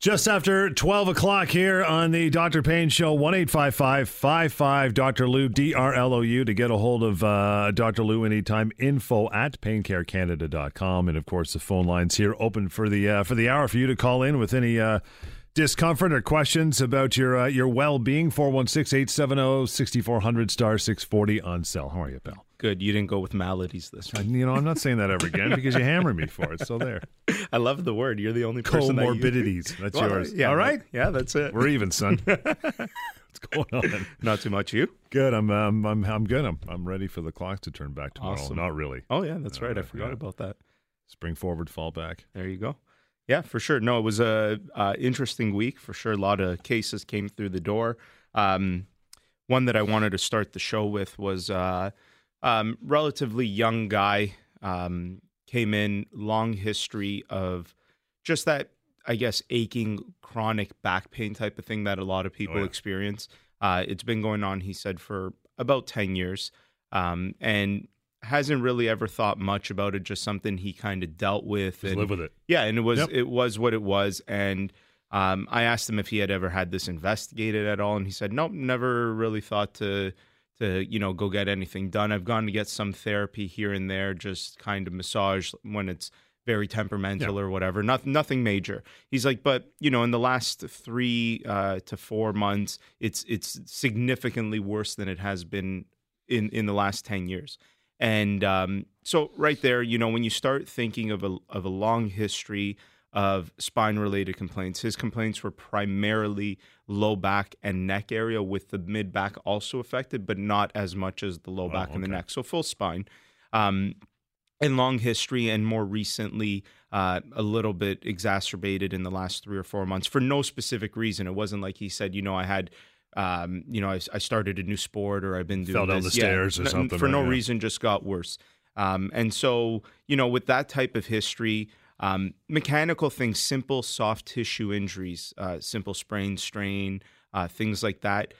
Just after 12 o'clock here on the Dr. Pain Show, 1 55 Dr. Lou, D R L O U, to get a hold of uh, Dr. Lou anytime. Info at paincarecanada.com. And of course, the phone lines here open for the uh, for the hour for you to call in with any uh, discomfort or questions about your uh, your well being. 416 870 6400 star 640 on cell. How are you, pal? Good. You didn't go with maladies this time. You know, I'm not saying that ever again because you hammered me for it. So there. I love the word. You're the only person that Comorbidities. That's Well, yours. Yeah. All right. Yeah, that's it. We're even, son. What's going on? Not too much. You? Good. I'm um, I'm I'm good. I'm I'm ready for the clock to turn back tomorrow. Awesome. Not really. Oh yeah, that's right. I Uh, forgot yeah. about that. Spring forward, fall back. There you go. Yeah, for sure. No, it was a uh, interesting week for sure. A lot of cases came through the door. Um, one that I wanted to start the show with was uh, um, relatively young guy um, came in, long history of just that, I guess, aching chronic back pain type of thing that a lot of people yeah. experience. Uh, it's been going on, he said, for about ten years, um, and hasn't really ever thought much about it. Just something he kind of dealt with Just and live with it. yeah, and it was Yep. it was what it was, and um, I asked him if he had ever had this investigated at all, and he said nope, never really thought to to you know go get anything done. I've gone to get some therapy here and there, just kind of massage when it's very temperamental or whatever. Nothing nothing major. He's like, but you know, in the last three uh, to four months, it's it's significantly worse than it has been in in the last ten years. And um, so, right there, you know, when you start thinking of a of a long history of spine related complaints, his complaints were primarily low back and neck area, with the mid back also affected, but not as much as the low Wow, back and the neck. So full spine. Um, and long history, and more recently, uh, a little bit exacerbated in the last three or four months for no specific reason. It wasn't like he said, you know, I had, um, you know, I, I started a new sport or I've been doing Fell down this. the stairs or n- something, for no yeah. reason, just got worse. Um, and so, you know, with that type of history, um, mechanical things, simple soft tissue injuries, uh, simple sprain, strain, uh, things like that.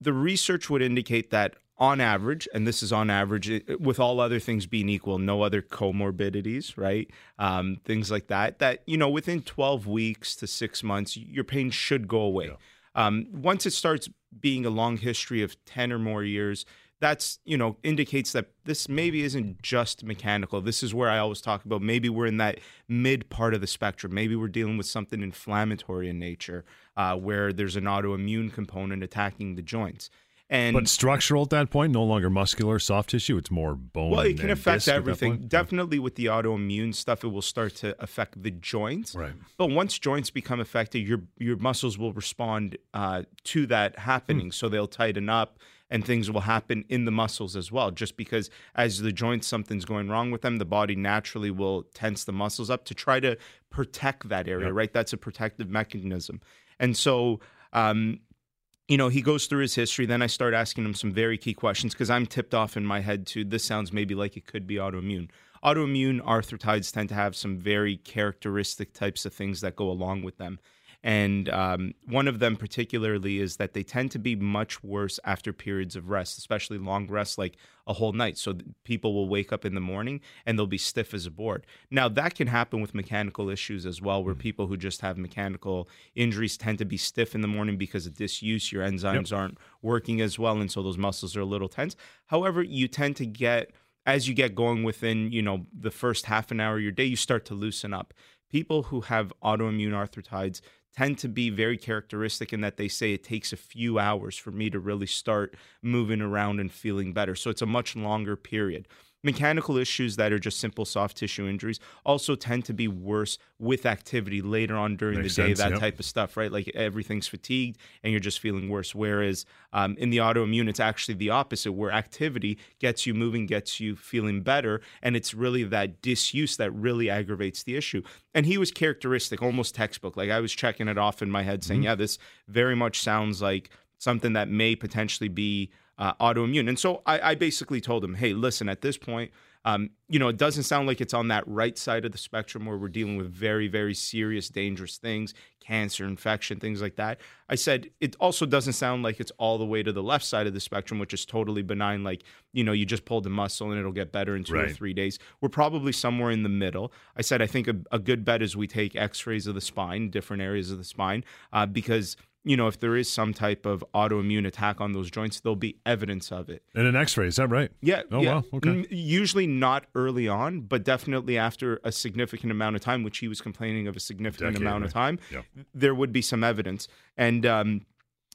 The research would indicate that on average, and this is on average, with all other things being equal, no other comorbidities, right? Um, things like that, that, you know, within 12 weeks to six months, your pain should go away. Um, once it starts being a long history of 10 or more years, that's, you know, indicates that this maybe isn't just mechanical. This is where I always talk about maybe we're in that mid part of the spectrum. Maybe we're dealing with something inflammatory in nature uh, where there's an autoimmune component attacking the joints. And But structural at that point, no longer muscular, soft tissue. It's more bone. well, it can affect disc at that everything. Definitely with the autoimmune stuff, it will start to affect the joints. Right. But once joints become affected, your your muscles will respond uh, to that happening. So they'll tighten up, and things will happen in the muscles as well. Just because as the joints, something's going wrong with them, the body naturally will tense the muscles up to try to protect that area. Right. That's a protective mechanism. And so. Um, you know, he goes through his history. Then I start asking him some very key questions because I'm tipped off in my head to this sounds maybe like it could be autoimmune. Autoimmune arthritides tend to have some very characteristic types of things that go along with them. And um, one of them, particularly, is that they tend to be much worse after periods of rest, especially long rests, like a whole night. So people will wake up in the morning and they'll be stiff as a board. Now, that can happen with mechanical issues as well, where people who just have mechanical injuries tend to be stiff in the morning because of disuse. Your enzymes aren't working as well. And so those muscles are a little tense. However, you tend to get, as you get going within, you know, the first half an hour of your day, you start to loosen up. People who have autoimmune arthritides tend to be very characteristic in that they say it takes a few hours for me to really start moving around and feeling better. So it's a much longer period. Mechanical issues that are just simple soft tissue injuries also tend to be worse with activity later on during Makes the day, sense, that yep. type of stuff, right? Like everything's fatigued and you're just feeling worse. Whereas um, in the autoimmune, it's actually the opposite, where activity gets you moving, gets you feeling better. And it's really that disuse that really aggravates the issue. And he was characteristic, almost textbook. Like I was checking it off in my head saying, yeah, this very much sounds like something that may potentially be uh, autoimmune. And so I, I basically told him, hey, listen, at this point, um, you know, it doesn't sound like it's on that right side of the spectrum where we're dealing with very, very serious, dangerous things, cancer, infection, things like that. I said it also doesn't sound like it's all the way to the left side of the spectrum, which is totally benign. Like you know, you just pulled the muscle and it'll get better in two right. or three days. We're probably somewhere in the middle. I said I think a, a good bet is we take X-rays of the spine, different areas of the spine, uh, because you know, if there is some type of autoimmune attack on those joints, there'll be evidence of it. In an X-ray, is that right? Yeah. Oh yeah. wow. Okay. Usually not early on, but definitely after a significant amount of time, which he was complaining of a significant Decade, amount right. of time, yeah. there would be some evidence. And um,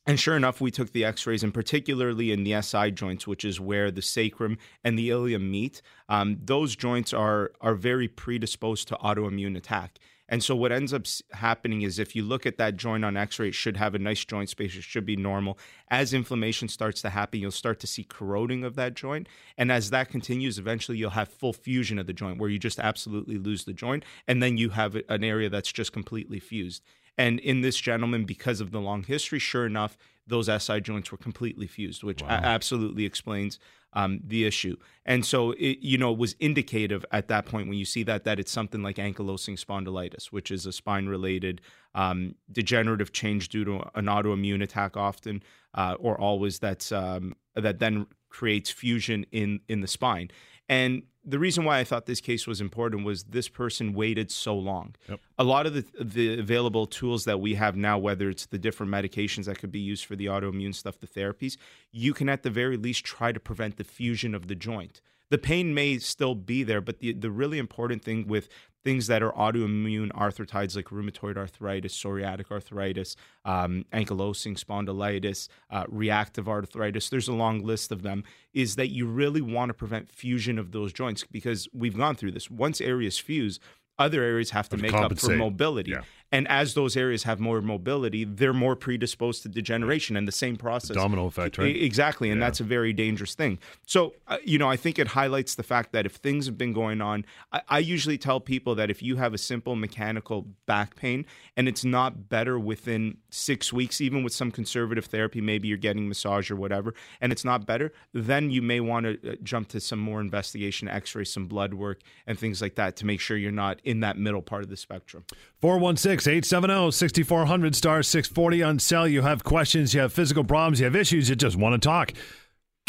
and sure enough, we took the X-rays, and particularly in the SI joints, which is where the sacrum and the ilium meet. Um, those joints are are very predisposed to autoimmune attack. And so what ends up happening is if you look at that joint on x-ray, it should have a nice joint space. It should be normal. As inflammation starts to happen, you'll start to see corroding of that joint. And as that continues, eventually you'll have full fusion of the joint where you just absolutely lose the joint. And then you have an area that's just completely fused. And in this gentleman, because of the long history, sure enough, those SI joints were completely fused, which wow. absolutely explains um, the issue. And so, it, you know, was indicative at that point when you see that that it's something like ankylosing spondylitis, which is a spine-related um, degenerative change due to an autoimmune attack, often uh, or always that's um, that then creates fusion in in the spine. And the reason why I thought this case was important was this person waited so long. Yep. A lot of the the available tools that we have now, whether it's the different medications that could be used for the autoimmune stuff, the therapies, you can at the very least try to prevent the fusion of the joint the pain may still be there, but the, the really important thing with things that are autoimmune arthritides like rheumatoid arthritis, psoriatic arthritis, um, ankylosing spondylitis, uh, reactive arthritis, there's a long list of them, is that you really want to prevent fusion of those joints because we've gone through this. Once areas fuse, other areas have to make up for mobility. Yeah. And as those areas have more mobility, they're more predisposed to degeneration and the same process. Domino effect, right? Exactly. And yeah. that's a very dangerous thing. So, uh, you know, I think it highlights the fact that if things have been going on, I, I usually tell people that if you have a simple mechanical back pain and it's not better within six weeks, even with some conservative therapy, maybe you're getting massage or whatever, and it's not better, then you may want to uh, jump to some more investigation, x ray, some blood work, and things like that to make sure you're not in that middle part of the spectrum. 416 870 6400 star 640 on cell. You have questions, you have physical problems, you have issues, you just want to talk.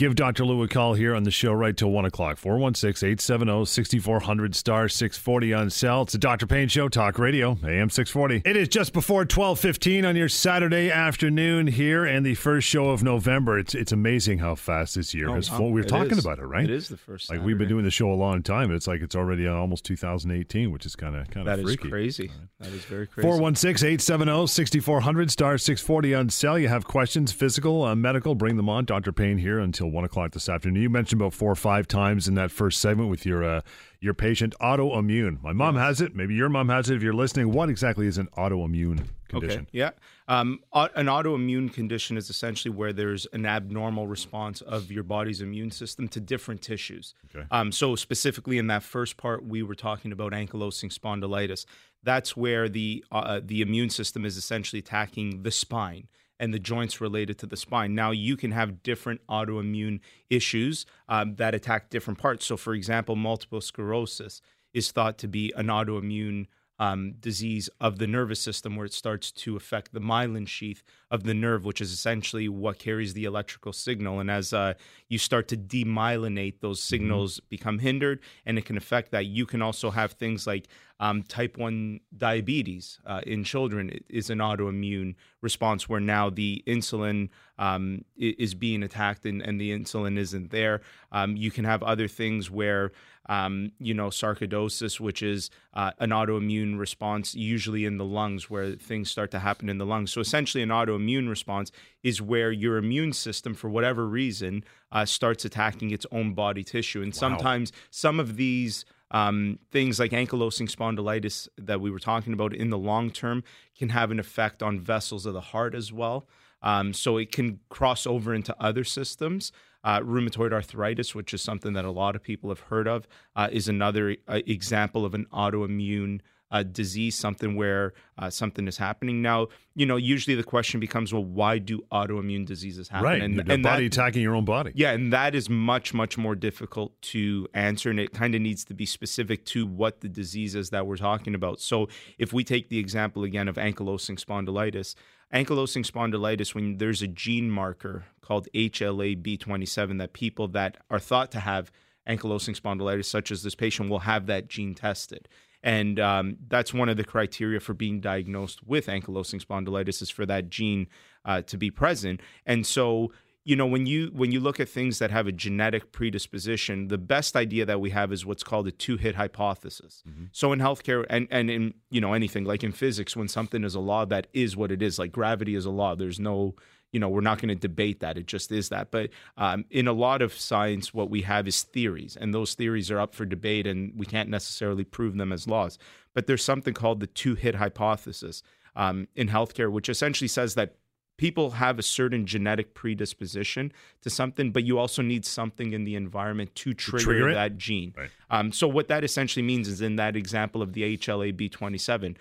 Give Dr. Lou a call here on the show right till 1 o'clock. 416 870 6400 star 640 on cell. It's a Dr. Pain Show, Talk Radio, AM 640. It is just before 1215 on your Saturday afternoon here and the first show of November. It's it's amazing how fast this year oh, has flown. We were talking is. about it, right? It is the first Like we've been doing the show a long time. It's like it's already almost 2018, which is kind of kind of freaky. That is crazy. Right. That is very crazy. 416 870 6400 star 640 on cell. You have questions, physical, uh, medical, bring them on. Dr. Pain here until one o'clock this afternoon. You mentioned about four or five times in that first segment with your uh, your patient autoimmune. My mom has it. Maybe your mom has it. If you're listening, what exactly is an autoimmune condition? Okay. Yeah. Um, an autoimmune condition is essentially where there's an abnormal response of your body's immune system to different tissues. Okay. Um, so specifically in that first part, we were talking about ankylosing spondylitis. That's where the uh, the immune system is essentially attacking the spine and the joints related to the spine. Now, you can have different autoimmune issues um, that attack different parts. So, for example, multiple sclerosis is thought to be an autoimmune um, disease of the nervous system where it starts to affect the myelin sheath of the nerve, which is essentially what carries the electrical signal. And as uh, you start to demyelinate, those mm-hmm. signals mm-hmm. become hindered, and it can affect that. You can also have things like um, type 1 diabetes uh, in children is an autoimmune response where now the insulin um, is being attacked and, and, the insulin isn't there. Um, you can have other things where um, you know, sarcoidosis, which is uh, an autoimmune response, usually in the lungs, where things start to happen in the lungs. So essentially, an autoimmune response is where your immune system, for whatever reason, uh, starts attacking its own body tissue. And wow. sometimes some of these um, things like ankylosing spondylitis that we were talking about in the long term can have an effect on vessels of the heart as well. Um, so it can cross over into other systems. Uh, rheumatoid arthritis, which is something that a lot of people have heard of, uh, is another uh, example of an autoimmune uh, disease, something where uh, something is happening. Now, you know, usually the question becomes, well, why do autoimmune diseases happen? Right, and, the and body that, attacking your own body. yeah, and that is much, much more difficult to answer. And it kind of needs to be specific to what the disease is that we're talking about. So if we take the example again of ankylosing spondylitis, ankylosing spondylitis, when there's a gene marker called HLA-B27 that people that are thought to have ankylosing spondylitis, such as this patient, will have that gene tested. And um, that's one of the criteria for being diagnosed with ankylosing spondylitis is for that gene uh, to be present. And so, you know, when you when you look at things that have a genetic predisposition, the best idea that we have is what's called a two-hit hypothesis. So in healthcare and and in you know anything like in physics, when something is a law, that is what it is. Like gravity is a law. There's no you know we're not going to debate that it just is that but um, in a lot of science what we have is theories and those theories are up for debate and we can't necessarily prove them as laws but there's something called the two hit hypothesis um, in healthcare which essentially says that people have a certain genetic predisposition to something but you also need something in the environment to trigger, trigger that gene Right. um, so what that essentially means is in that example of the HLA-B27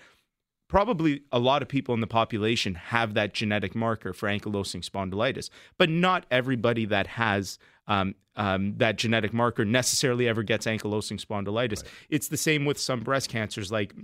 probably a lot of people in the population have that genetic marker for ankylosing spondylitis, but not everybody that has um, um, that genetic marker necessarily ever gets ankylosing spondylitis. It's the same with some breast cancers like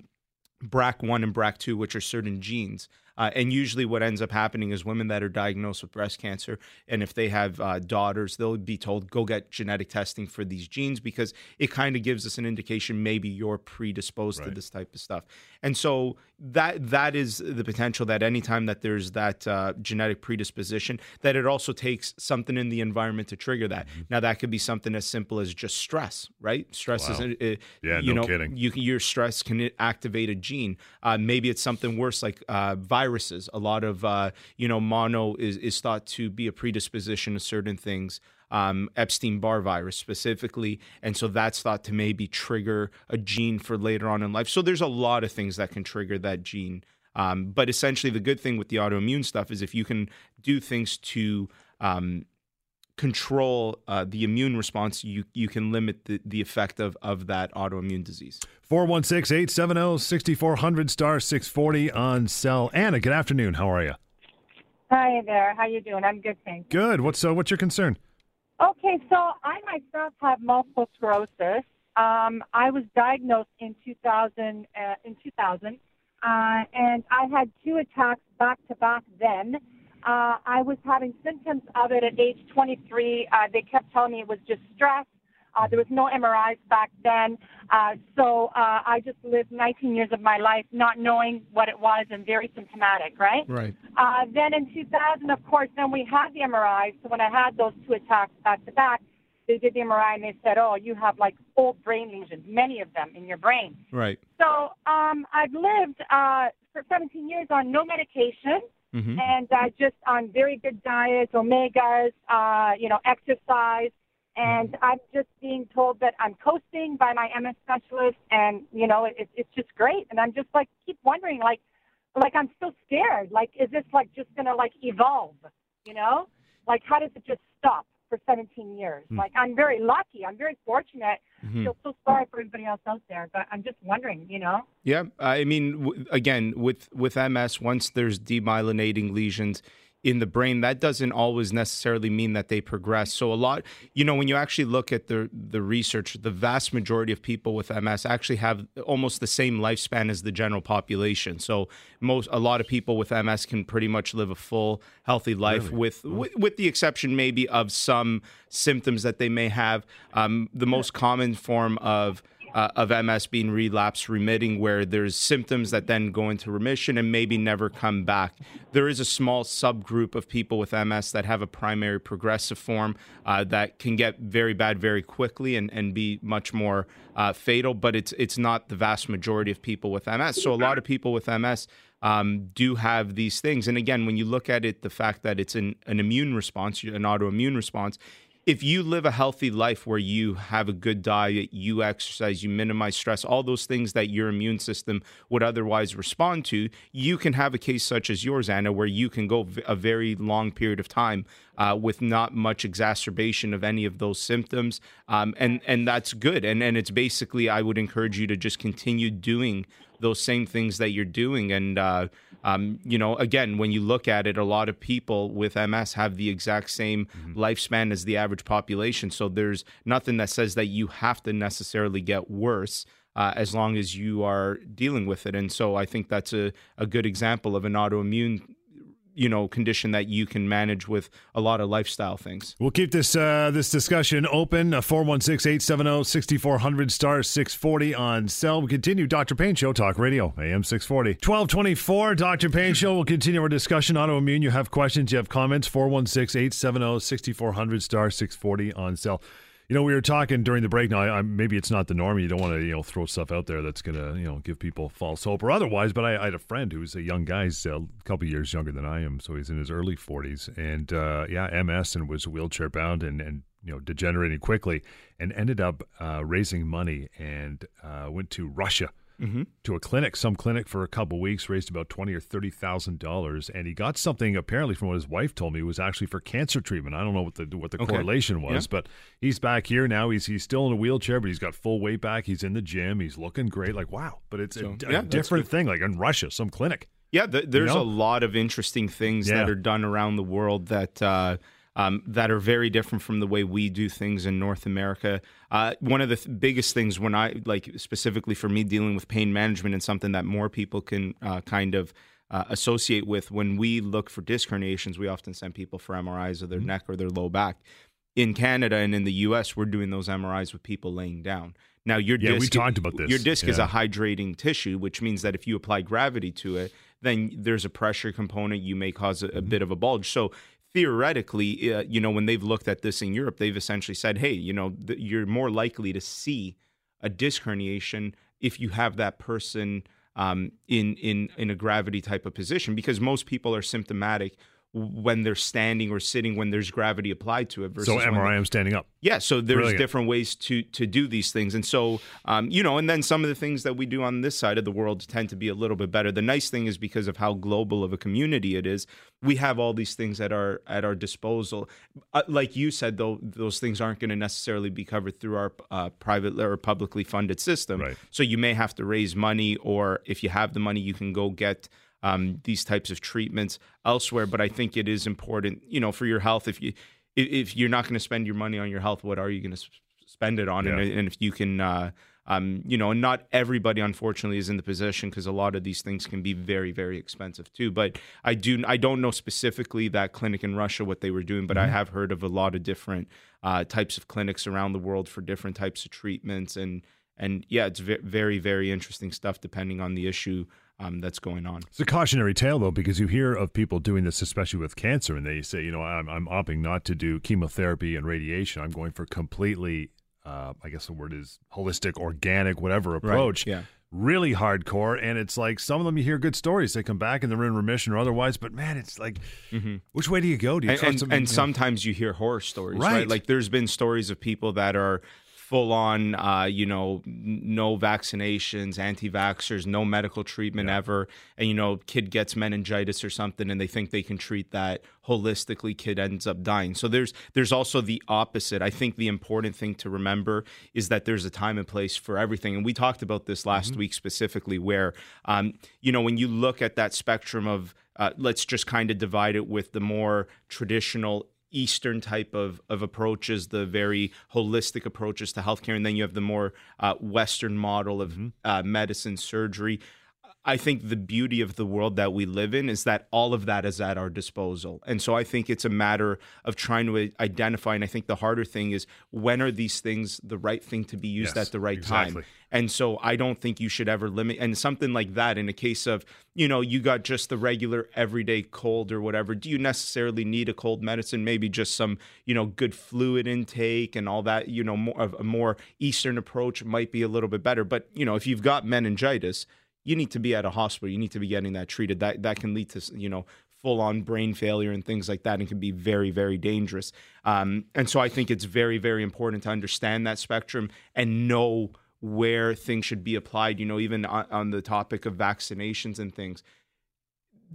BRCA1 and BRCA2, which are certain genes. Uh, and usually, what ends up happening is women that are diagnosed with breast cancer, and if they have uh, daughters, they'll be told, go get genetic testing for these genes because it kind of gives us an indication maybe you're predisposed to this type of stuff. And so, that that is the potential that anytime that there's that uh, genetic predisposition, that it also takes something in the environment to trigger that. Mm-hmm. Now, that could be something as simple as just stress, right? Stress is, Wow. uh, Yeah, you no know, kidding. you your stress can activate a gene. Uh, maybe it's something worse like uh, viruses. A lot of uh, you know mono is is thought to be a predisposition to certain things. Um, Epstein Barr virus specifically, and so that's thought to maybe trigger a gene for later on in life. So there's a lot of things that can trigger that gene. Um, but essentially, the good thing with the autoimmune stuff is if you can do things to um, control uh, the immune response, you you can limit the, the effect of, of that autoimmune disease. 416 870 6400 star 640 on cell. Anna, good afternoon. How are you? Hi there. How you doing? I'm good, thanks. Good. What's uh, what's your concern? Okay, so I myself have multiple sclerosis. Um, I was diagnosed in 2000. Uh, in 2000, uh, and I had two attacks back to back. Then uh, I was having symptoms of it at age 23. Uh, they kept telling me it was just stress. Uh, there was no MRIs back then, uh, so uh, I just lived 19 years of my life not knowing what it was and very symptomatic, right? Right. Uh, then in 2000, of course, then we had the MRIs. So when I had those two attacks back to back, they did the MRI and they said, "Oh, you have like old brain lesions, many of them in your brain." Right. So um, I've lived uh, for 17 years on no medication hmm and uh, just on very good diets, omegas, uh, you know, exercise. And I'm just being told that I'm coasting by my MS specialist, and you know, it, it's just great. And I'm just like keep wondering, like, like I'm so scared. Like, is this like just gonna like evolve? You know, like how does it just stop for 17 years? Hmm. Like I'm very lucky. I'm very fortunate. Mm-hmm. I feel so sorry for everybody else out there, but I'm just wondering, you know. Yeah, I mean, w- again, with with MS, once there's demyelinating lesions in the brain, that doesn't always necessarily mean that they progress. So a lot, you know, when you actually look at the the research, the vast majority of people with MS actually have almost the same lifespan as the general population. So most a lot of people with MS can pretty much live a full, healthy life with, with with the exception maybe of some symptoms that they may have. Um, the most common form of uh, of MS being relapse remitting, where there's symptoms that then go into remission and maybe never come back. There is a small subgroup of people with MS that have a primary progressive form uh, that can get very bad very quickly and, and be much more uh, fatal, but it's it's not the vast majority of people with MS. So a lot of people with MS um, do have these things. And again, when you look at it, the fact that it's an, an immune response, an autoimmune response, if you live a healthy life where you have a good diet, you exercise, you minimize stress, all those things that your immune system would otherwise respond to, you can have a case such as yours, Anna, where you can go a very long period of time uh, with not much exacerbation of any of those symptoms, um, and and that's good. And and it's basically, I would encourage you to just continue doing those same things that you're doing. And, uh, um, you know, again, when you look at it, a lot of people with MS have the exact same mm-hmm. lifespan as the average population. So there's nothing that says that you have to necessarily get worse. Uh, as long as you are dealing with it. And so I think that's a, a good example of an autoimmune you know condition that you can manage with a lot of lifestyle things. We'll keep this uh, this discussion open. 416-870-6400 star 640 on cell. We continue Dr. Pain Show Talk Radio AM 640. 1224 Dr. Pain Show. We'll continue our discussion autoimmune. You have questions, you have comments 416-870-6400 star 640 on cell. You know, we were talking during the break. Now, I, I, maybe it's not the norm. You don't want to, you know, throw stuff out there that's going to, you know, give people false hope or otherwise. But I, I had a friend who's a young guy. He's a couple years younger than I am, so he's in his early 40s, and uh, yeah, MS and was wheelchair bound and and you know degenerating quickly, and ended up uh, raising money and uh, went to Russia mm-hmm. to a clinic, some clinic for a couple weeks, raised about twenty or thirty thousand dollars, and he got something apparently from what his wife told me was actually for cancer treatment. I don't know what the what the okay. correlation was, yeah. but he's back here now. He's he's still in a wheelchair, but he's got full weight back. He's in the gym. He's looking great. Like wow, but it's so, a, yeah, a different thing. Like in Russia, some clinic. Yeah, there's you know? a lot of interesting things yeah. that are done around the world that. Uh, um, that are very different from the way we do things in North America. Uh, one of the th- biggest things when I like specifically for me dealing with pain management and something that more people can uh, kind of uh, associate with when we look for disc herniations, we often send people for MRIs of their mm-hmm. neck or their low back. In Canada and in the U.S., we're doing those MRIs with people laying down. Now your yeah, disc, we talked about this. Your disc yeah. is a hydrating tissue, which means that if you apply gravity to it, then there's a pressure component. You may cause a, a mm-hmm. bit of a bulge. So theoretically, uh, you know, when they've looked at this in Europe, they've essentially said, hey, you know, th- you're more likely to see a disc herniation if you have that person um, in in in a gravity type of position. Because most people are symptomatic when they're standing or sitting when there's gravity applied to it. Versus so MRI, I'm standing up. Yeah, so there's Brilliant. different ways to to do these things, and so um, you know, and then some of the things that we do on this side of the world tend to be a little bit better. The nice thing is because of how global of a community it is, we have all these things at our at our disposal. Uh, like you said, though, those things aren't going to necessarily be covered through our uh, private or publicly funded system. Right. So you may have to raise money, or if you have the money, you can go get um, these types of treatments elsewhere. But I think it is important, you know, for your health. If you if you're not going to spend your money on your health, what are you going to spend it on? Yeah. And, and, if you can, uh, um, you know, and not everybody unfortunately is in the position because a lot of these things can be very, very expensive too. But I do, I don't know specifically that clinic in Russia what they were doing, but mm-hmm. I have heard of a lot of different uh, types of clinics around the world for different types of treatments and and yeah, it's very, very interesting stuff depending on the issue um, that's going on. It's a cautionary tale, though, because you hear of people doing this, especially with cancer, and they say, you know, I'm, I'm opting not to do chemotherapy and radiation. I'm going for completely, uh, I guess the word is holistic, organic, whatever approach. Right. Yeah. Really hardcore, and it's like some of them you hear good stories. They come back and they're in remission or otherwise, but man, it's like, mm-hmm. which way do you go? Do you and, and, and sometimes you hear horror stories, right. right? Like there's been stories of people that are full on, uh, you know, no vaccinations, anti vaxxers, no medical treatment yeah. ever. And, you know, kid gets meningitis or something and they think they can treat that holistically, kid ends up dying. So there's there's also the opposite. I think the important thing to remember is that there's a time and place for everything. And we talked about this last mm-hmm. week specifically, where, um, you know, when you look at that spectrum of, uh, let's just kind of divide it with the more traditional Eastern type of, of approaches, the very holistic approaches to healthcare, and then you have the more uh, Western model of mm-hmm. uh, medicine, surgery. I think the beauty of the world that we live in is that all of that is at our disposal. And so I think it's a matter of trying to identify. And I think the harder thing is when are these things the right thing to be used yes, at the right exactly. time? And so I don't think you should ever limit. And something like that, in a case of, you know, you got just the regular everyday cold or whatever, do you necessarily need a cold medicine? Maybe just some, you know, good fluid intake and all that, you know, more of a more Eastern approach might be a little bit better. But, you know, if you've got meningitis, you need to be at a hospital. You need to be getting that treated. That that can lead to you know full on brain failure and things like that, and can be very very dangerous. Um, and so I think it's very very important to understand that spectrum and know where things should be applied. You know, even on, on the topic of vaccinations and things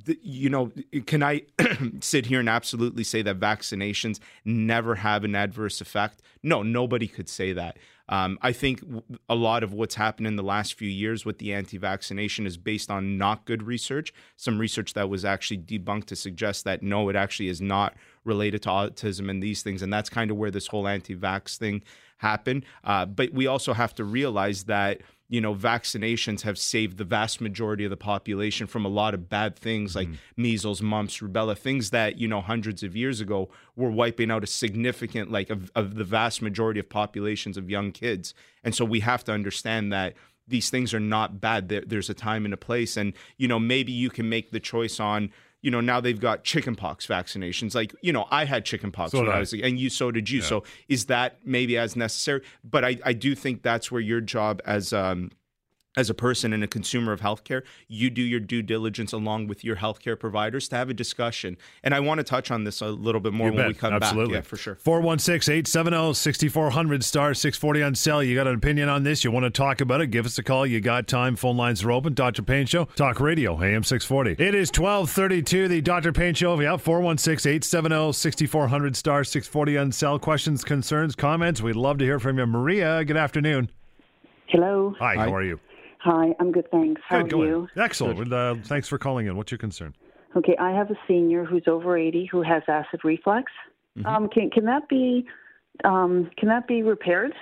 the, you know, can I sit here and absolutely say that vaccinations never have an adverse effect? No, nobody could say that. Um, I think a lot of what's happened in the last few years with the anti vaccination is based on not good research, some research that was actually debunked to suggest that no, it actually is not related to autism and these things. And that's kind of where this whole anti vax thing happened. Uh, but we also have to realize that you know, vaccinations have saved the vast majority of the population from a lot of bad things like mm. measles, mumps, rubella, things that, you know, hundreds of years ago were wiping out a significant, like, of, of the vast majority of populations of young kids. And so we have to understand that these things are not bad. There, there's a time and a place. And, you know, maybe you can make the choice on, you know, now they've got chickenpox vaccinations. Like, you know, I had chickenpox so when I was, and you, so did you. Yeah. So is that maybe as necessary? But I, I do think that's where your job as, um, as a person and a consumer of healthcare, you do your due diligence along with your healthcare providers to have a discussion. And I want to touch on this a little bit more you when bet. we come Absolutely. back. Yeah, for sure. 416 870 6400 star 640 on sale. You got an opinion on this? You want to talk about it? Give us a call. You got time. Phone lines are open. Dr. Pain Show. Talk Radio, AM 640. It is 1232, the Dr. Pain Show. Yeah, 416 870 6400 star 640 on sale. Questions, concerns, comments? We'd love to hear from you. Maria, good afternoon. Hello. Hi, Hi. how are you? Hi, I'm good, thanks. How good, are you? Ahead. Excellent. Uh, thanks for calling in. What's your concern? Okay, I have a senior who's over 80 who has acid reflux. Mm-hmm. Um, can can that be um, can that be repaired?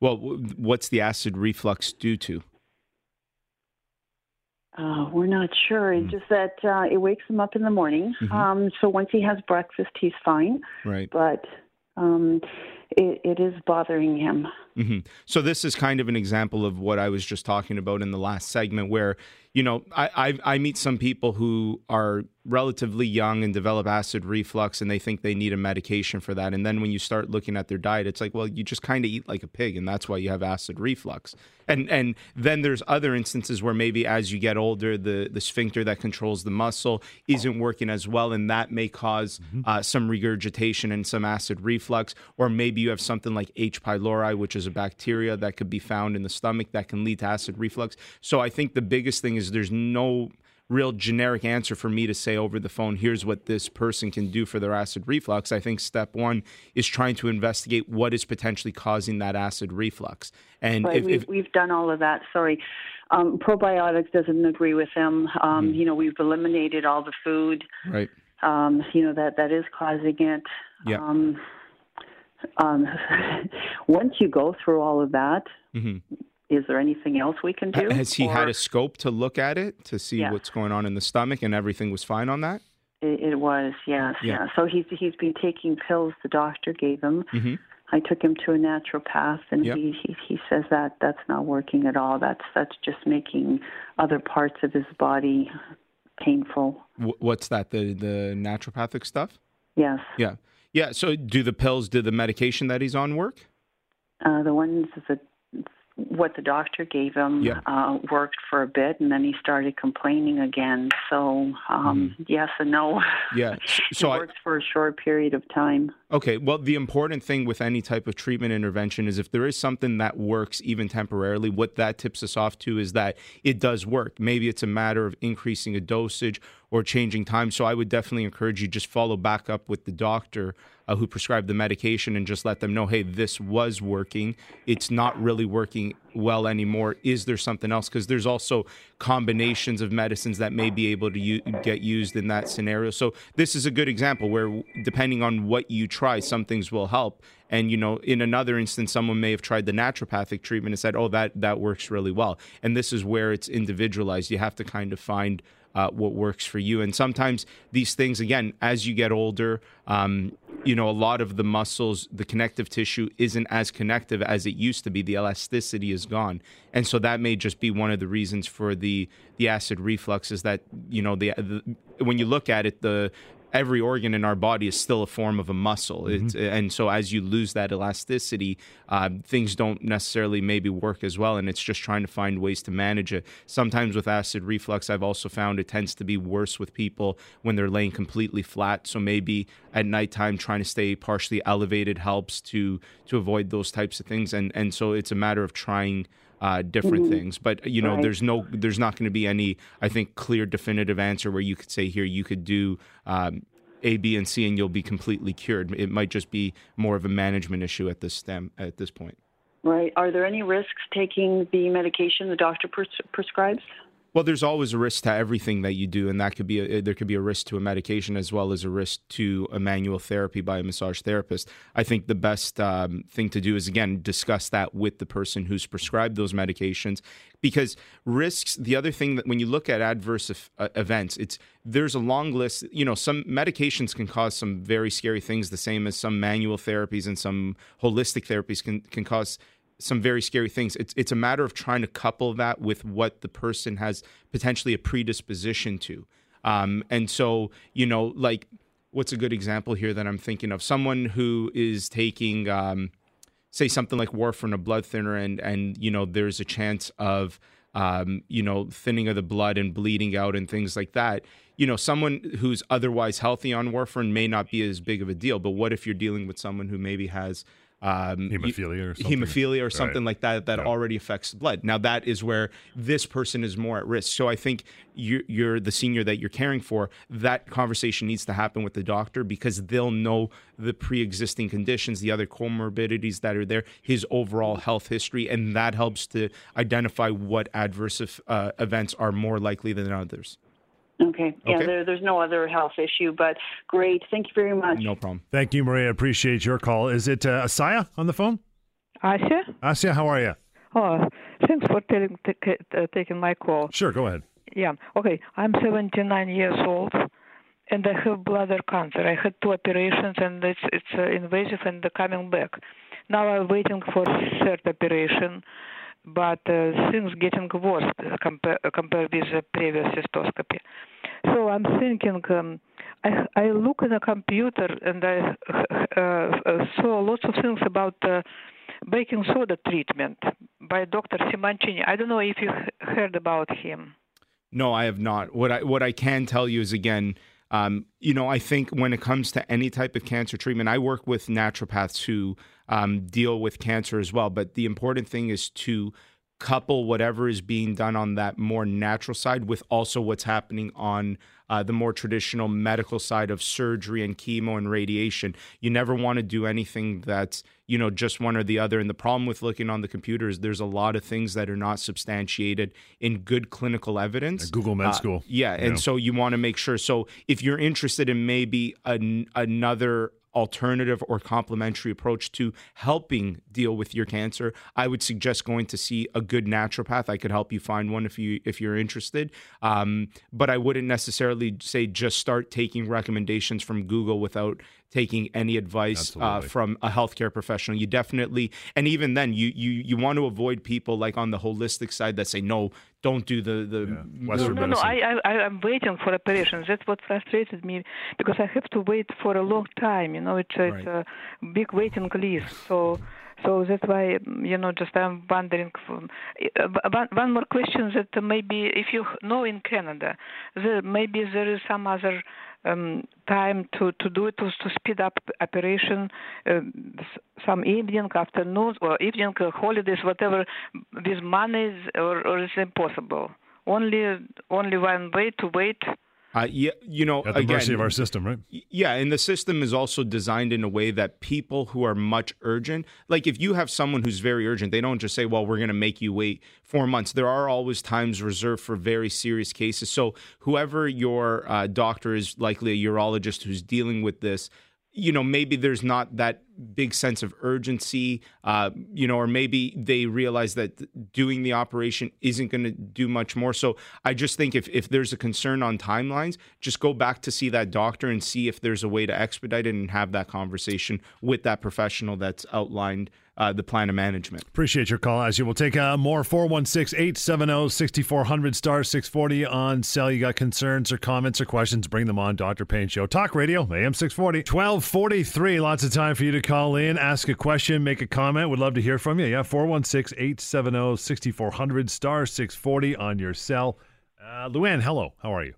Well, what's the acid reflux due to? Uh, we're not sure. It's mm. just that uh, it wakes him up in the morning. Mm-hmm. Um, so once he has breakfast, he's fine. Right. But um, it, it is bothering him. Mm-hmm. So this is kind of an example of what I was just talking about in the last segment, where you know I, I, I meet some people who are relatively young and develop acid reflux, and they think they need a medication for that, and then when you start looking at their diet, it's like, well, you just kind of eat like a pig, and that's why you have acid reflux. And and then there's other instances where maybe as you get older, the the sphincter that controls the muscle isn't working as well, and that may cause mm-hmm. uh, some regurgitation and some acid reflux, or maybe you have something like H. pylori, which is a bacteria that could be found in the stomach that can lead to acid reflux. So I think the biggest thing is there's no real generic answer for me to say over the phone here's what this person can do for their acid reflux i think step one is trying to investigate what is potentially causing that acid reflux and right. if, we've, if, we've done all of that sorry um, probiotics doesn't agree with them um, mm. you know we've eliminated all the food right um, you know that that is causing it yeah um, once you go through all of that, mm-hmm. is there anything else we can do? Has he or... had a scope to look at it to see what's going on in the stomach, and everything was fine on that? It, it was, yes, yeah. yeah. So he's he's been taking pills the doctor gave him. Mm-hmm. I took him to a naturopath, and yep. he, he he says that that's not working at all. That's that's just making other parts of his body painful. What's that? The the naturopathic stuff? Yes. Yeah. Yeah. So, do the pills, do the medication that he's on work? Uh, the ones that what the doctor gave him yep. uh, worked for a bit, and then he started complaining again. So um, mm. yes and no. Yeah, so it works for a short period of time. Okay, well, the important thing with any type of treatment intervention is if there is something that works even temporarily, what that tips us off to is that it does work. Maybe it's a matter of increasing a dosage or changing time. So I would definitely encourage you just follow back up with the doctor uh, who prescribed the medication and just let them know, hey, this was working. It's not really working well anymore. Is there something else? Because there's also combinations of medicines that may be able to u- get used in that scenario. So this is a good example where, depending on what you try, some things will help. And you know, in another instance, someone may have tried the naturopathic treatment and said, "Oh, that that works really well." And this is where it's individualized. You have to kind of find uh, what works for you. And sometimes these things, again, as you get older, um, you know, a lot of the muscles, the connective tissue isn't as connective as it used to be. The elasticity is gone, and so that may just be one of the reasons for the the acid reflux. Is that you know the, the when you look at it, the every organ in our body is still a form of a muscle. Mm-hmm. and so as you lose that elasticity, uh, things don't necessarily maybe work as well. And it's just trying to find ways to manage it. Sometimes with acid reflux, I've also found it tends to be worse with people when they're laying completely flat. So maybe at nighttime, trying to stay partially elevated helps to to avoid those types of things. And and so it's a matter of trying uh, different Mhm. things. But you know, Right. there's no, there's not going to be any, I think, clear definitive answer where you could say here you could do. Um, a, B, and C, and you'll be completely cured. It might just be more of a management issue at this stem at this point. Right. Are there any risks taking the medication the doctor pres- prescribes? Well, there's always a risk to everything that you do, and that could be a, there could be a risk to a medication as well as a risk to a manual therapy by a massage therapist. I think the best um, thing to do is again discuss that with the person who's prescribed those medications, because risks. The other thing that when you look at adverse uh, events, it's there's a long list. You know, some medications can cause some very scary things, the same as some manual therapies and some holistic therapies can can cause some very scary things. It's it's a matter of trying to couple that with what the person has potentially a predisposition to. Um, and so, you know, like what's a good example here that I'm thinking of? Someone who is taking um, say something like warfarin, a blood thinner, and and you know, there's a chance of um, you know, thinning of the blood and bleeding out and things like that. You know, someone who's otherwise healthy on warfarin may not be as big of a deal. But what if you're dealing with someone who maybe has um, Hemophilia or something. hemophilia or something Right. like that that Yeah. already affects the blood. Now that is where this person is more at risk. So I think you're, you're the senior that you're caring for. That conversation needs to happen with the doctor because they'll know the pre-existing conditions, the other comorbidities that are there, his overall health history, and that helps to identify what adverse uh, events are more likely than others. Okay. Yeah, okay. There, there's no other health issue, but great. Thank you very much. No problem. Thank you, Maria. Appreciate your call. Is it uh, Asaya on the phone? Asya? Asya, how are you? Oh, thanks for t- t- uh, taking my call. Sure, go ahead. Yeah. Okay. I'm 79 years old and I have bladder cancer. I had two operations, and it's it's uh, invasive and coming back. Now I'm waiting for third operation, but uh, things getting worse compared compared with the previous cystoscopy. So I'm thinking. Um, I I look in the computer and I uh, uh, saw lots of things about. Uh, baking soda treatment by Dr. Simoncini. I don't know if you heard about him. No, I have not. What I what I can tell you is again, um, you know, I think when it comes to any type of cancer treatment, I work with naturopaths who um, deal with cancer as well. But the important thing is to couple whatever is being done on that more natural side with also what's happening on uh, the more traditional medical side of surgery and chemo and radiation. You never want to do anything that's you know just one or the other. And the problem with looking on the computer is there's a lot of things that are not substantiated in good clinical evidence. At Google Med Uh, School. Yeah, and so you want to make sure. So if you're interested in maybe an, another alternative or complementary approach to helping deal with your cancer, I would suggest going to see a good naturopath. I could help you find one if you if you're interested. Um, but I wouldn't necessarily say just start taking recommendations from Google without taking any advice uh, from a healthcare professional. You definitely, and even then, you you you want to avoid people like on the holistic side that say no, don't do the the Yeah. Western no, no, medicine. I, I, I'm waiting for operation. That's what frustrated me because I have to wait for a long time. You know, it's, a it's a big waiting list. So, so that's why you know, just I'm wondering. Uh, one, one more question that maybe if you know in Canada, there maybe there is some other um, time to to do it to, to speed up operation, uh, some evening, afternoons, or evening uh, holidays, whatever, with money, or, or is it impossible? Only only one way to wait. Uh, yeah, you know, At the again, mercy of our system, right? Yeah, and the system is also designed in a way that people who are much urgent, like if you have someone who's very urgent, they don't just say, "Well, we're going to make you wait 4 months." There are always times reserved for very serious cases. So, whoever your uh, doctor is, likely a urologist who's dealing with this, you know, maybe there's not that big sense of urgency, uh, you know, or maybe they realize that doing the operation isn't going to do much more. So I just think if, if there's a concern on timelines, just go back to see that doctor and see if there's a way to expedite it and have that conversation with that professional that's outlined uh, the plan of management. Appreciate your call, as you will take uh, more 416 870 6400 star 640 on cell. You got concerns or comments or questions, bring them on. Dr. Pain Show. Talk Radio, AM 640. 1243. Lots of time for you to call in, ask a question, make a comment. Would love to hear from you. Yeah, 416 870 6400 star 640 on your cell. Uh, Luann, hello. How are you?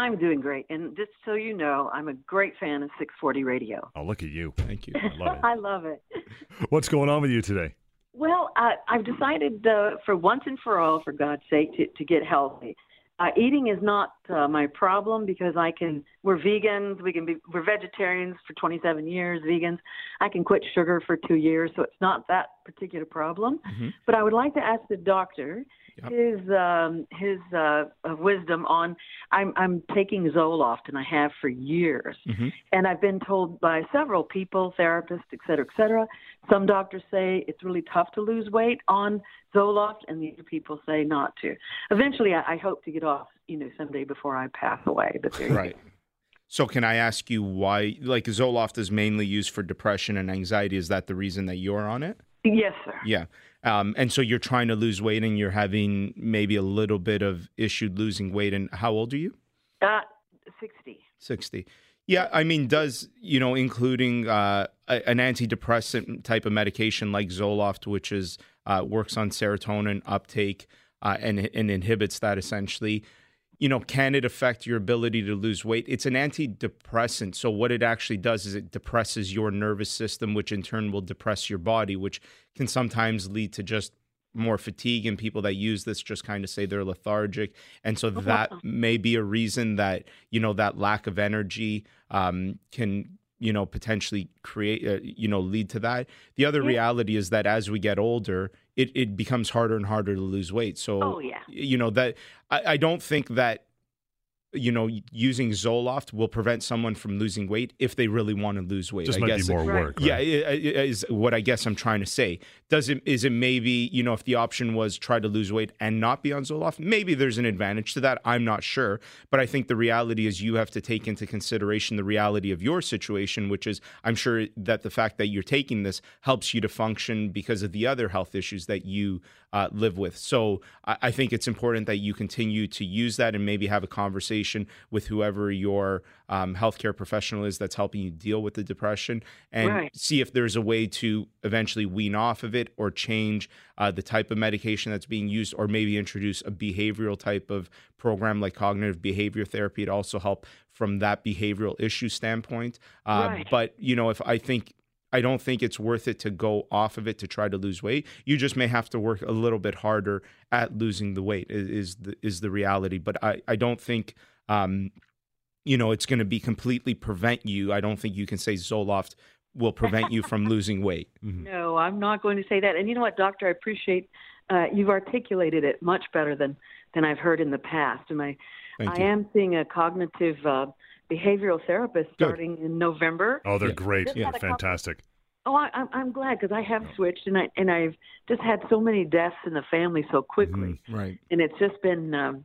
I'm doing great. And just so you know, I'm a great fan of 640 radio. Oh, look at you. Thank you. I love it. I love it. What's going on with you today? Well, uh, I've decided uh, for once and for all, for God's sake, to, to get healthy. Uh, eating is not uh, my problem because I can. We're vegans. We can be. We're vegetarians for 27 years. Vegans. I can quit sugar for two years, so it's not that particular problem. Mm-hmm. But I would like to ask the doctor Yep. his um, his uh, uh, wisdom on. I'm I'm taking Zoloft, and I have for years. Mhm. And I've been told by several people, therapists, et cetera, et cetera. Some doctors say it's really tough to lose weight on Zoloft, and the other people say not to. Eventually, I, I hope to get off, you know, someday before I pass away. But there you Right. So can I ask you why? Like Zoloft is mainly used for depression and anxiety. Is that the reason that you're on it? Yes, sir. Yeah. Um, and so you're trying to lose weight and you're having maybe a little bit of issue losing weight. And how old are you? Uh, sixty. 60. Yeah, I mean, does, you know, including uh, an antidepressant type of medication like Zoloft, which is uh, works on serotonin uptake uh, and, and inhibits that essentially, you know, can it affect your ability to lose weight? It's an antidepressant. So what it actually does is it depresses your nervous system, which in turn will depress your body, which can sometimes lead to just more fatigue and people that use this just kind of say they're lethargic and so that may be a reason that you know that lack of energy um, can you know potentially create uh, you know lead to that the other reality is that as we get older it, it becomes harder and harder to lose weight so Oh, yeah. you know that I, I don't think that you know using zoloft will prevent someone from losing weight if they really want to lose weight Just I might guess be more Right. work. yeah, right? i- is what I guess I'm trying to say. Does it is it maybe you know if the option was try to lose weight and not be on Zoloft, maybe there's an advantage to that. I'm not sure, but I think the reality is you have to take into consideration the reality of your situation, which is I'm sure that the fact that you're taking this helps you to function because of the other health issues that you uh, live with. So I, I think it's important that you continue to use that and maybe have a conversation with whoever your um, healthcare professional is that's helping you deal with the depression and Right. see if there's a way to eventually wean off of it or change uh, the type of medication that's being used or maybe introduce a behavioral type of program like cognitive behavior therapy to also help from that behavioral issue standpoint uh, Right. but you know if i think I don't think it's worth it to go off of it to try to lose weight. You just may have to work a little bit harder at losing the weight. Is the is the reality? But I I don't think um, you know it's going to be completely prevent you. I don't think you can say Zoloft will prevent you from losing weight. No, I'm not going to say that. And you know what, doctor? I appreciate uh, you've articulated it much better than than I've heard in the past. And I, Thank I you. am seeing a cognitive uh, behavioral therapist starting in November. Oh, they're Yeah. great. Just They're couple- fantastic. Oh, I, I'm I'm glad because I have switched and I and I've just had so many deaths in the family so quickly, Right. and it's just been um,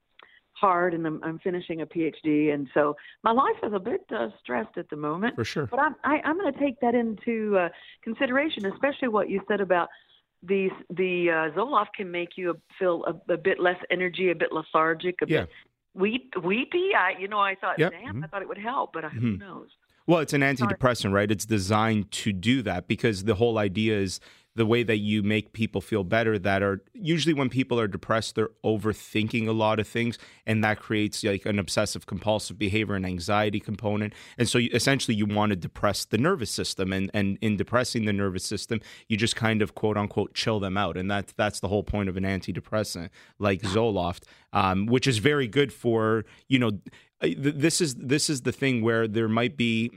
hard. And I'm I'm finishing a PhD, and so my life is a bit uh, stressed at the moment. For sure. But I'm I, I'm going to take that into uh, consideration, especially what you said about the the uh, Zoloft can make you feel a, a bit less energy, a bit lethargic, a Yeah. bit weep, weepy. I you know I thought, Yep. damn, I thought it would help, but uh, who knows? Well, it's an antidepressant, right? It's designed to do that because the whole idea is the way that you make people feel better that are usually when people are depressed they're overthinking a lot of things and that creates like an obsessive compulsive behavior and anxiety component. And so you, essentially you want to depress the nervous system and and in depressing the nervous system you just kind of quote unquote chill them out. And that's that's the whole point of an antidepressant like Zoloft um, which is very good for you know th- this is this is the thing where there might be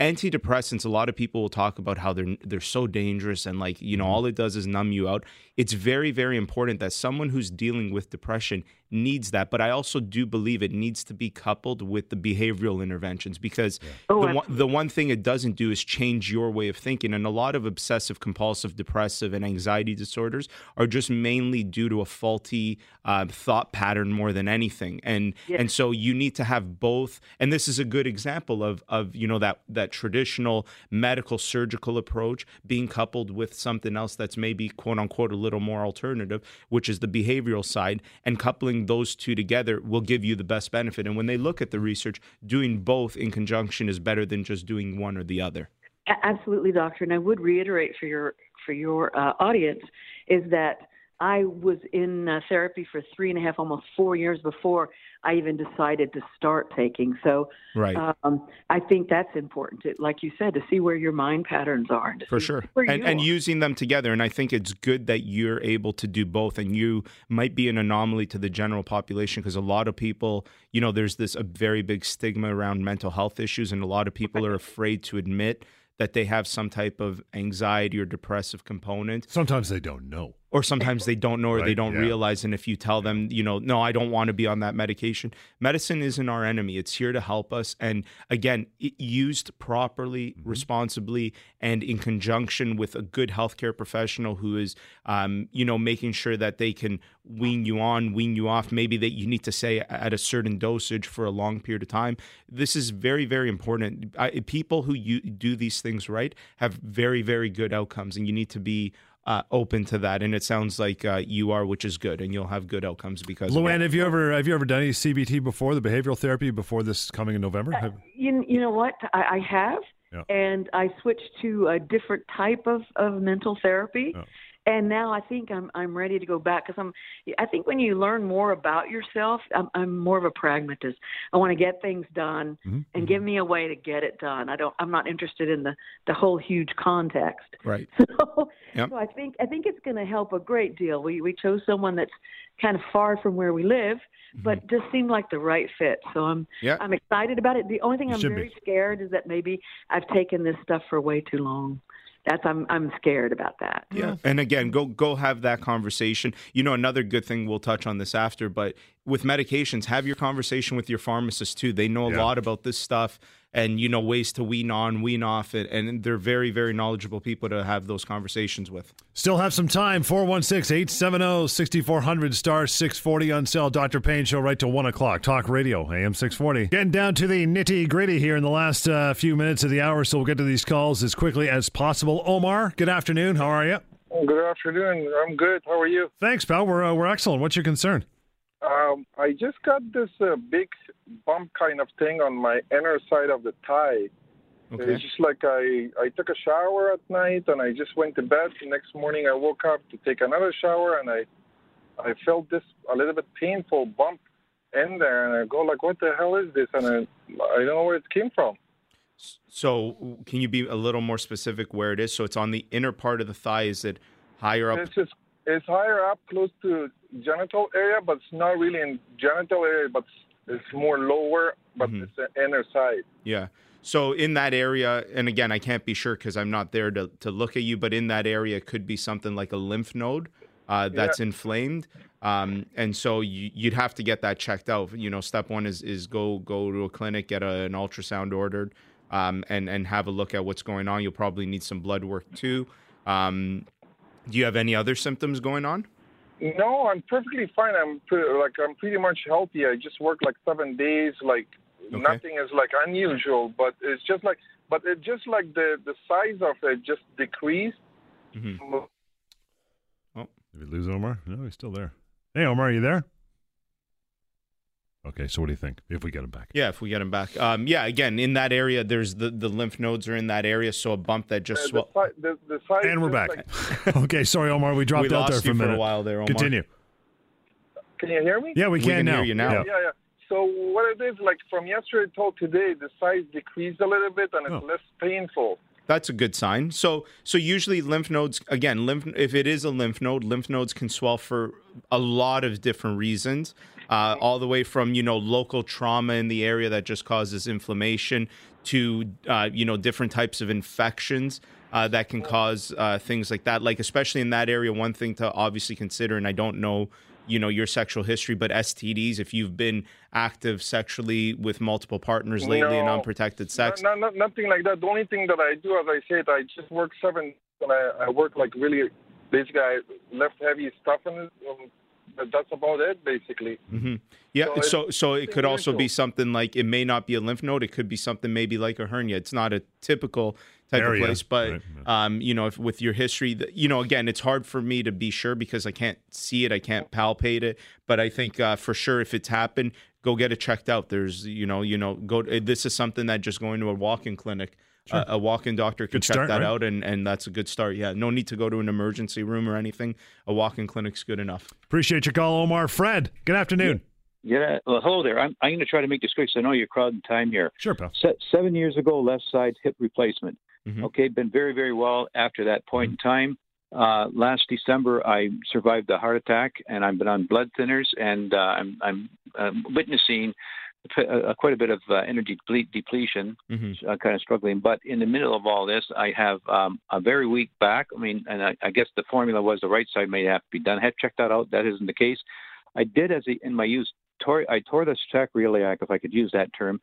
antidepressants a lot of people will talk about how they're they're so dangerous and like you know mm-hmm. all it does is numb you out. It's very very important that someone who's dealing with depression needs that but i also do believe it needs to be coupled with the behavioral interventions because Oh, the, one, the one thing it doesn't do is change your way of thinking and a lot of obsessive compulsive depressive and anxiety disorders are just mainly due to a faulty uh, thought pattern more than anything and Yes. and so you need to have both and this is a good example of of you know that that traditional medical surgical approach being coupled with something else that's maybe quote unquote a little more alternative which is the behavioral side and coupling those two together will give you the best benefit and when they look at the research doing both in conjunction is better than just doing one or the other Absolutely, doctor. And I would reiterate for your for your uh, audience is that I was in uh, therapy for three and a half, almost four years before I even decided to start taking. So, right. Um, I think that's important, to, like you said, to see where your mind patterns are. For sure. And, and using them together. And I think it's good that you're able to do both. And you might be an anomaly to the general population because a lot of people, you know, there's this a very big stigma around mental health issues, and a lot of people are afraid to admit that they have some type of anxiety or depressive component. Sometimes they don't know or sometimes they don't know or right, they don't yeah. realize and if you tell them you know no i don't want to be on that medication medicine isn't our enemy it's here to help us and again used properly mm-hmm. responsibly and in conjunction with a good healthcare professional who is um, you know making sure that they can wean you on wean you off maybe that you need to say at a certain dosage for a long period of time this is very very important I, people who you, do these things right have very very good outcomes and you need to be uh, open to that, and it sounds like uh, you are, which is good, and you'll have good outcomes because. Luann, have you ever have you ever done any CBT before the behavioral therapy before this coming in November? Uh, you, you know what I, I have, yeah. and I switched to a different type of of mental therapy. Oh and now I think I'm I'm ready to go back because I'm I think when you learn more about yourself, I'm, I'm more of a pragmatist. I want to get things done mm-hmm. and give mm-hmm. me a way to get it done. I don't I'm not interested in the the whole huge context. Right. So, yep. so I think I think it's going to help a great deal. We we chose someone that's kind of far from where we live, mm-hmm. but just seemed like the right fit. So I'm yeah. I'm excited about it. The only thing I'm very be. scared is that maybe I've taken this stuff for way too long that's I'm I'm scared about that. Yeah. And again, go go have that conversation. You know, another good thing we'll touch on this after, but with medications, have your conversation with your pharmacist too. They know a yeah. lot about this stuff and you know ways to wean on, wean off it, and they're very, very knowledgeable people to have those conversations with. Still have some time. 416-870-6400 star 640 on sale. Dr. Pain show right to one o'clock. Talk radio, AM 640. Getting down to the nitty gritty here in the last uh, few minutes of the hour, so we'll get to these calls as quickly as possible. Omar, good afternoon. How are you? Good afternoon. I'm good. How are you? Thanks, pal. We're uh, we're excellent. What's your concern? Um, I just got this uh, big bump kind of thing on my inner side of the thigh. Okay. It's just like I I took a shower at night and I just went to bed. The next morning I woke up to take another shower and I I felt this a little bit painful bump in there and I go like, what the hell is this? And I I don't know where it came from. So can you be a little more specific where it is? So it's on the inner part of the thigh. Is it higher up? It's just it's higher up, close to genital area, but it's not really in genital area, but it's more lower, but mm-hmm. it's the inner side. Yeah. So in that area, and again, I can't be sure because I'm not there to, to look at you, but in that area it could be something like a lymph node uh, that's yeah. inflamed, um, and so you, would have to get that checked out. You know, step one is is go go to a clinic, get a, an ultrasound ordered, um, and and have a look at what's going on. You'll probably need some blood work too. Um, do you have any other symptoms going on? No, I'm perfectly fine. I'm pretty, like I'm pretty much healthy. I just work like seven days. Like okay. nothing is like unusual, but it's just like, but it just like the the size of it just decreased. Mm-hmm. Oh, did we lose Omar? No, he's still there. Hey, Omar, are you there? Okay, so what do you think if we get him back? Yeah, if we get him back. Um, yeah, again, in that area, there's the, the lymph nodes are in that area, so a bump that just uh, swelled. The, the, the and we're back. Like... okay, sorry, Omar, we dropped we out there for a minute. For a while there, Omar. Continue. Can you hear me? Yeah, we, we can, can now. hear you now. Yeah. yeah, yeah. So what it is, like from yesterday till today, the size decreased a little bit and it's oh. less painful. That's a good sign. So, so usually lymph nodes, again, lymph if it is a lymph node, lymph nodes can swell for a lot of different reasons uh, all the way from you know local trauma in the area that just causes inflammation to uh, you know different types of infections uh, that can cause uh, things like that. Like especially in that area, one thing to obviously consider, and I don't know you know your sexual history, but STDs. If you've been active sexually with multiple partners lately no, and unprotected sex, no, no, nothing like that. The only thing that I do, as I said, I just work seven. And I, I work like really basically I left heavy stuff in it, um, that's about it, basically. Mm-hmm. Yeah. So, so, so it could also be something like it may not be a lymph node. It could be something maybe like a hernia. It's not a typical type Area. of place, but right. um, you know, if, with your history, you know, again, it's hard for me to be sure because I can't see it, I can't palpate it. But I think uh, for sure, if it's happened, go get it checked out. There's, you know, you know, go. This is something that just going to a walk-in clinic Sure. a walk-in doctor could check start, that right? out, and, and that's a good start. Yeah, no need to go to an emergency room or anything. A walk-in clinic's good enough. Appreciate your call, Omar. Fred, good afternoon. Yeah. Well, hello there. I'm, I'm going to try to make this quick so I know you're crowding time here. Sure, pal. Se- seven years ago, left side hip replacement. Mhm. Okay, been very, very well after that point in time. Uh, last December, I survived a heart attack, and I've been on blood thinners, and uh, I'm, I'm witnessing p- uh, quite a bit of uh, energy deple- depletion. Mhm. Uh, kind of struggling, but in the middle of all this, I have um, a very weak back. I mean, and I, I guess the formula was the right side may have to be done. I had checked that out. That isn't the case. I did, as a, in my use, tore, I tore the sacroiliac, if I could use that term,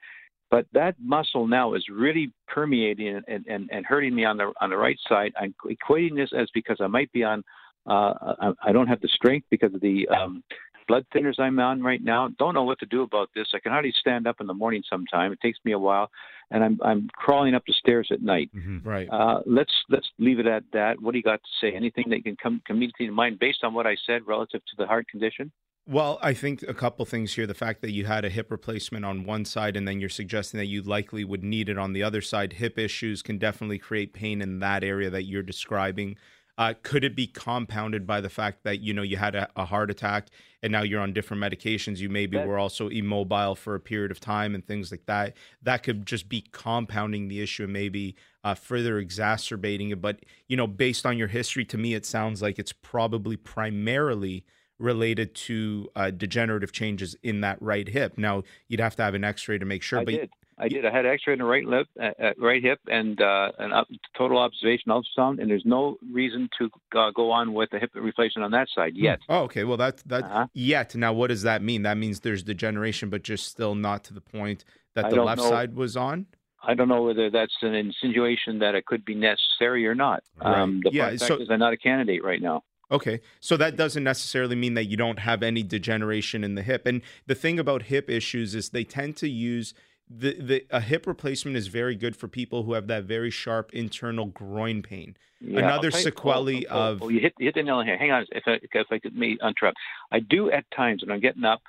but that muscle now is really permeating and, and, and hurting me on the on the right side. I'm equating this as because I might be on. Uh, I, I don't have the strength because of the um, blood thinners I'm on right now. Don't know what to do about this. I can hardly stand up in the morning. Sometime it takes me a while, and I'm I'm crawling up the stairs at night. Right. Uh, let's let's leave it at that. What do you got to say? Anything that can come immediately to mind based on what I said relative to the heart condition? Well, I think a couple things here. The fact that you had a hip replacement on one side and then you're suggesting that you likely would need it on the other side. Hip issues can definitely create pain in that area that you're describing. Uh, could it be compounded by the fact that you know you had a, a heart attack and now you're on different medications? You maybe That- were also immobile for a period of time and things like that. That could just be compounding the issue and maybe uh, further exacerbating it. But you know, based on your history, to me, it sounds like it's probably primarily related to uh, degenerative changes in that right hip. Now, you'd have to have an X-ray to make sure. I but did. I did. I had X-ray in the right lip, uh, uh, right hip, and uh, an up, total observation ultrasound, and there's no reason to uh, go on with a hip replacement on that side yet. Oh, okay. Well, that's that Uh-huh. yet. Now, what does that mean? That means there's degeneration, but just still not to the point that the left know. side was on. I don't know whether that's an insinuation that it could be necessary or not. Right. Um, the Yeah, fact so- is, I'm not a candidate right now. Okay. So that doesn't necessarily mean that you don't have any degeneration in the hip. And the thing about hip issues is they tend to use the, the a hip replacement is very good for people who have that very sharp internal groin pain. Yeah, Another okay. sequelae Oh, oh, of oh, you hit you hit the nail on head. Hang on, if I, if I could may interrupt. I do at times when I'm getting up,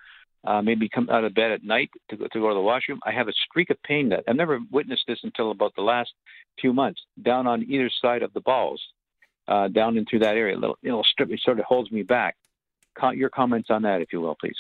uh, maybe come out of bed at night to go, to go to the washroom. I have a streak of pain that I've never witnessed this until about the last few months, down on either side of the balls, uh, down into that area. A little, know, strip. It sort of holds me back. Your comments on that, if you will, please.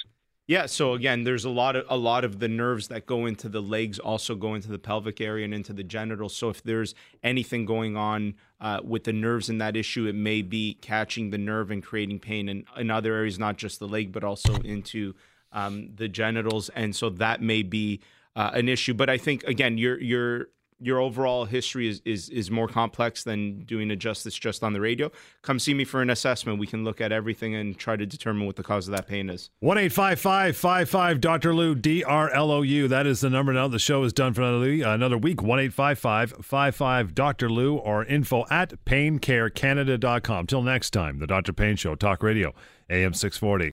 Yeah, so again, there's a lot of a lot of the nerves that go into the legs also go into the pelvic area and into the genitals. So if there's anything going on uh, with the nerves in that issue, it may be catching the nerve and creating pain in, in other areas, not just the leg, but also into um, the genitals, and so that may be uh, an issue. But I think again, your your your overall history is, is is more complex than doing a justice just on the radio. Come see me for an assessment. We can look at everything and try to determine what the cause of that pain is. One eight five five five five Dr. Lou D R L O U. That is the number now. The show is done for another week. Another week. One eight five five five five Dr. Lou or info at paincarecanada.com. Till next time, the Dr. Pain Show, Talk Radio, AM six forty.